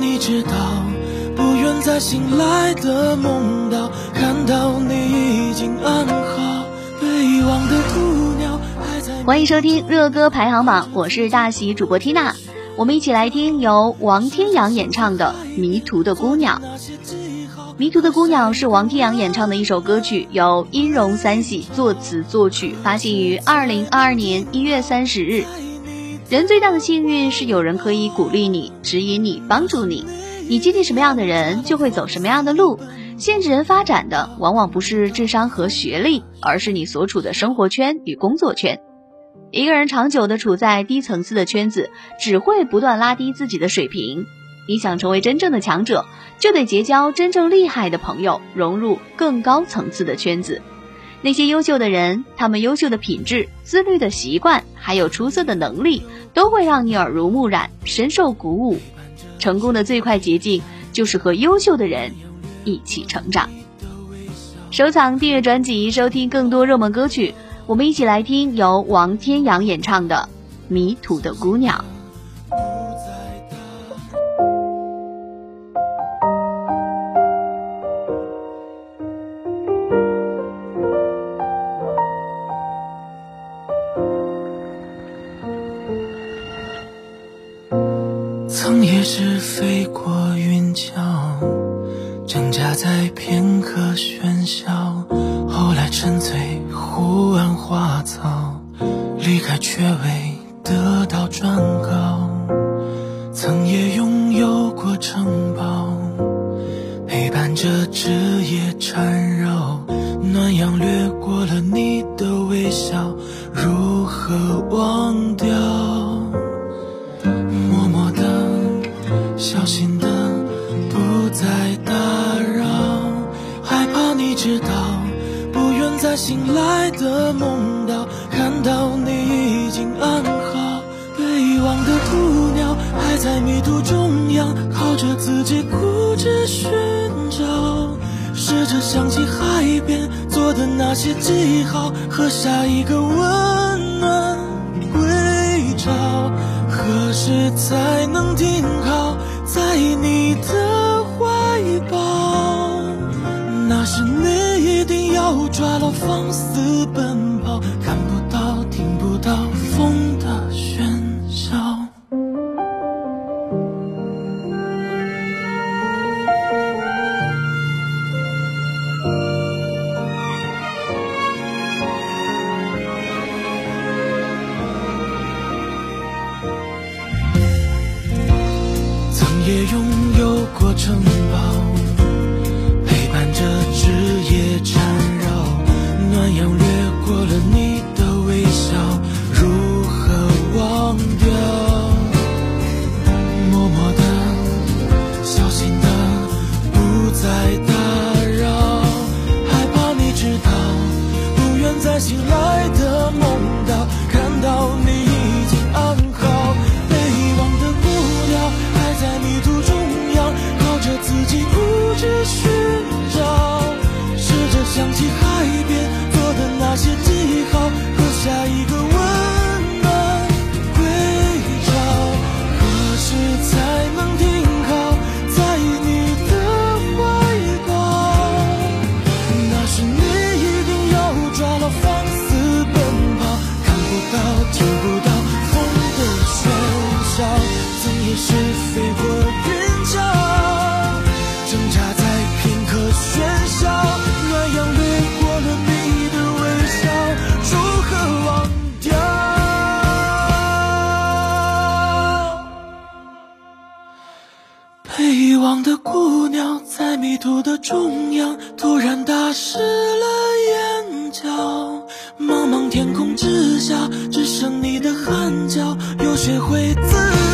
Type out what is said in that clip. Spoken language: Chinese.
你知道，不愿在醒来的梦到看到你已经安好。被忘的姑娘还在。欢迎收听热歌排行榜，我是大喜主播缇娜，我们一起来听由王天阳演唱的《迷途的姑娘》。《迷途的姑娘》是王天阳演唱的一首歌曲，由音容三喜作词作曲，发行于二零二二年一月三十日。人最大的幸运是有人可以鼓励你、指引你、帮助你。你接近什么样的人，就会走什么样的路。限制人发展的，往往不是智商和学历，而是你所处的生活圈与工作圈。一个人长久的处在低层次的圈子，只会不断拉低自己的水平。你想成为真正的强者，就得结交真正厉害的朋友，融入更高层次的圈子。那些优秀的人，他们优秀的品质、自律的习惯，还有出色的能力，都会让你耳濡目染，深受鼓舞。成功的最快捷径，就是和优秀的人一起成长。收藏、订阅专辑，收听更多热门歌曲。我们一起来听由王天阳演唱的《迷途的姑娘》。曾也是飞过云霄，挣扎在片刻喧嚣，后来沉醉湖岸花草，离开却未得到转告。曾也拥有过城堡，陪伴着枝叶缠绕，暖阳掠过了你的微笑，如何忘掉？在醒来的梦到看到你已经安好。被遗忘的姑娘还在迷途中央，靠着自己固执寻找，试着想起海边做的那些记号，和下一个温暖归巢，何时才能停靠？在你的怀抱，那是你抓牢放肆奔跑，看不到听不到风的喧嚣。曾也拥有过城堡，被遗忘的姑娘，在迷途的中央，突然打湿了眼角。茫茫天空之下，只剩你的汗脚，有谁会自。